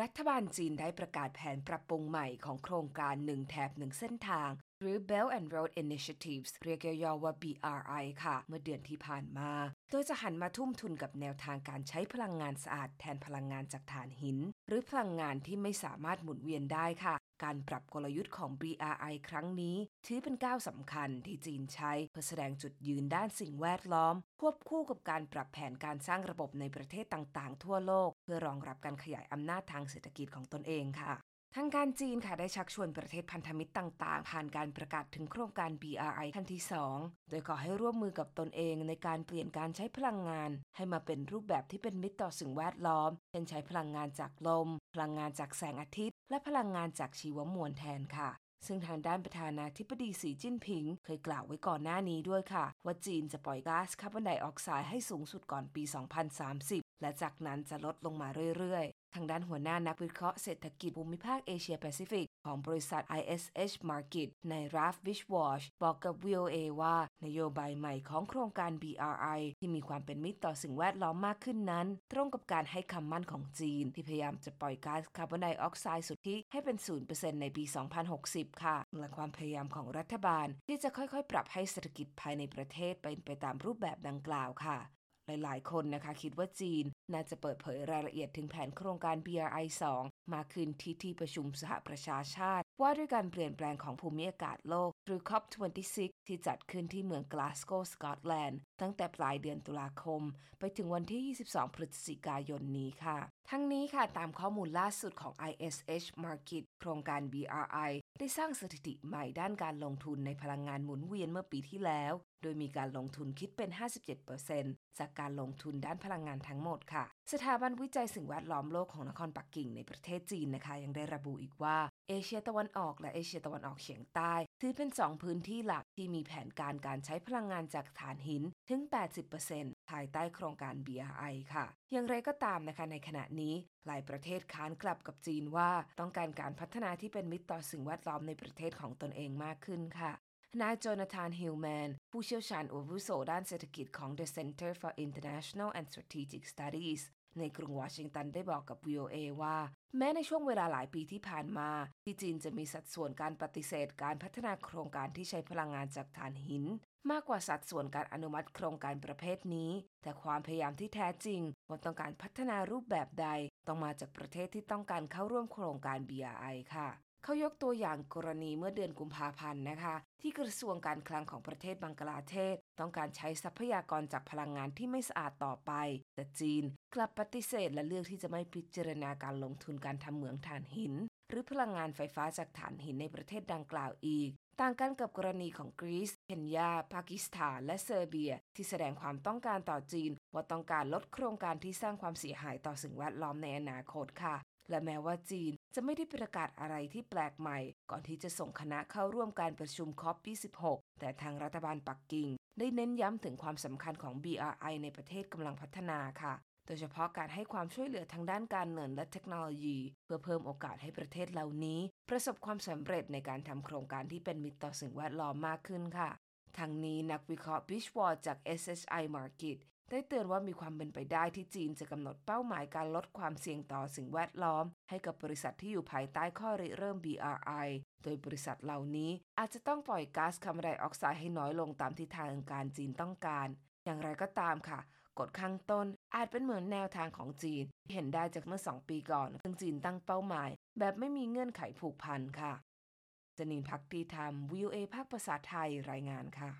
รัฐบาลจีนได้ประกาศแผนปรับปรุงใหม่ของโครงการหนึ่งแถบหนึ่งเส้นทาง หรือ Belt and Road Initiatives เรียกย่อๆว่า BRI ค่ะ เมื่อเดือนที่ผ่านมา โดยจะหันมาทุ่มทุนกับแนวทางการใช้พลังงานสะอาดแทนพลังงานจากถ่านหิน หรือพลังงานที่ไม่สามารถหมุนเวียนได้ค่ะ การปรับกลยุทธ์ของ BRI ครั้งนี้ ถือเป็นก้าวสำคัญที่จีนใช้เพื่อแสดงจุดยืนด้านสิ่งแวดล้อม ควบคู่กับการปรับแผนการสร้างระบบในประเทศต่างๆ ทั่วโลก เพื่อรองรับการขยายอำนาจทางเศรษฐกิจของตนเองค่ะ ทางการจีนค่ะได้ชักชวนประเทศพันธมิตรต่างๆ ผ่านการประกาศถึงโครงการ BRI ขั้นที่ 2 โดยขอให้ร่วมมือกับตนเองในการเปลี่ยนการใช้พลังงาน ให้มาเป็นรูปแบบที่เป็นมิตรต่อสิ่งแวดล้อม เช่นใช้พลังงานจากลม พลังงานจากแสงอาทิตย์ และพลังงานจากชีวมวลแทนค่ะซึ่งทางด้านประธานาธิบดีสีจิ้นผิง เคยกล่าวไว้ก่อนหน้านี้ด้วยค่ะ ว่าจีนจะปล่อยก๊าซคาร์บอนไดออกไซด์ให้สูงสุดก่อนปี 2030 และจากนั้นจะลดลงมาเรื่อยๆ ทางด้านหัวหน้านักวิเคราะห์เศรษฐกิจภูมิภาคเอเชียแปซิฟิกของบริษัท ISH Market ใน Raf Vishwash บอกกับ VOA ว่า นโยบายใหม่ของโครงการ BRI ที่มีความเป็นมิตรต่อสิ่งแวดล้อมมากขึ้นนั้น ตรงกับการให้คำมั่นของจีน ที่พยายามจะปล่อยก๊าซคาร์บอนไดออกไซด์สุทธิให้เป็น 0%ในปี 2060 ค่ะ และความพยายามของรัฐบาลที่จะค่อยๆ ปรับให้เศรษฐกิจภายในประเทศเป็นไปตามรูปแบบดังกล่าวค่ะ หลายๆ คนนะคะคิดว่าจีน น่าจะเปิดเผยรายละเอียดถึงแผนโครงการ BRI 2 มาคืนที่ที่ประชุมสหประชาชาติ ว่าด้วยการเปลี่ยนแปลงของภูมิอากาศโลก หรือ COP26 ที่จัดขึ้นที่เมืองกลาสโกสกอตแลนด์ ตั้งแต่ปลายเดือนตุลาคม ไปถึงวันที่ 22 พฤศจิกายนนี้ค่ะ ทั้งนี้ค่ะตามข้อมูลล่าสุดของ ISH Market โครงการ BRI ได้สร้างสถิติใหม่ด้านการลงทุนในพลังงานหมุนเวียนเมื่อปีที่แล้ว โดยมีการลงทุนคิดเป็น 57%จากการลงทุนด้านพลังงานทั้งหมดค่ะ สถาบันวิจัยสิ่งแวดล้อมโลกของนครปักกิ่งในประเทศจีนนะคะ ยังได้ระบุอีกว่าเอเชียตะวันออกและเอเชียตะวันออกเฉียงใต้ ถือเป็น 2 พื้นที่หลักที่มีแผนการการใช้พลังงานจากถ่านหินถึง 80%ภายใต้โครงการ BRI ค่ะ อย่างไรก็ตามนะคะในขณะนี้ หลายประเทศค้านกลับกับจีนว่า ต้องการการพัฒนาที่เป็นมิตรต่อสิ่งแวดล้อมในประเทศของตนเองมากขึ้นค่ะนายโจนาธานฮิลแมน ผู้เชี่ยวชาญอาวุโสด้านเศรษฐกิจของ The Center for International and Strategic Studies ในกรุงวอชิงตันได้บอกกับ VOA ว่า แม้ในช่วงเวลาหลายปีที่ผ่านมา ที่จีนจะมีสัดส่วนการปฏิเสธการพัฒนาโครงการที่ใช้พลังงานจากถ่านหิน มากกว่าสัดส่วนการอนุมัติโครงการประเภทนี้ แต่ความพยายามที่แท้จริงว่าต้องการพัฒนารูปแบบใด ต้องมาจากประเทศที่ต้องการเข้าร่วมโครงการ BRI ค่ะ เขายกตัวอย่างกรณีเมื่อเดือนกุมภาพันธ์นะคะ ที่กระทรวงการคลังของประเทศบังกลาเทศ ต้องการใช้ทรัพยากรจากพลังงานที่ไม่สะอาดต่อไป แต่จีนกลับปฏิเสธและเลือกที่จะไม่พิจารณาการลงทุนการทำเหมืองถ่านหิน หรือพลังงานไฟฟ้าจากถ่านหินในประเทศดังกล่าวอีก ต่างกันกับกรณีของกรีซ เคนยา ปากีสถาน และเซอร์เบีย ที่แสดงความต้องการต่อจีน ว่าต้องการลดโครงการที่สร้างความเสียหายต่อสิ่งแวดล้อมในอนาคตค่ะ และแม้ว่าจีนจะไม่ได้ประกาศอะไรที่แปลกใหม่ ก่อนที่จะส่งคณะเข้าร่วมการประชุมคอป26แต่ทางรัฐบาลปักกิ่งได้เน้นย้ำถึงความสำคัญของ BRI ในประเทศกำลังพัฒนาค่ะ โดยเฉพาะการให้ความช่วยเหลือทางด้านการเงินและเทคโนโลยี เพื่อเพิ่มโอกาสให้ประเทศเหล่านี้ ประสบความสำเร็จในการทำโครงการที่เป็นมิตรต่อสิ่งแวดล้อมมากขึ้นค่ะทางนี้นักวิเคราะห์ Bishwar จาก SSI Market ได้เตือนว่ามีความเป็นไปได้ที่จีนจะกำหนดเป้าหมายการลดความเสี่ยงต่อสิ่งแวดล้อม ให้กับบริษัทที่อยู่ภายใต้ข้อริเริ่ม BRI โดยบริษัทเหล่านี้อาจจะต้องปล่อยก๊าซคาร์บอนไดออกไซด์ให้น้อยลงตามที่ทางการจีนต้องการ อย่างไรก็ตามค่ะ กฎข้างต้น อาจเป็นเหมือนแนวทางของจีน ที่เห็นได้จากเมื่อ 2 ปีก่อนซึ่งจีนตั้งเป้าหมาย แบบไม่มีเงื่อนไขผูกพันค่ะจนินพักดีธรรม VOA ภาคภาษาไทยรายงานค่ะ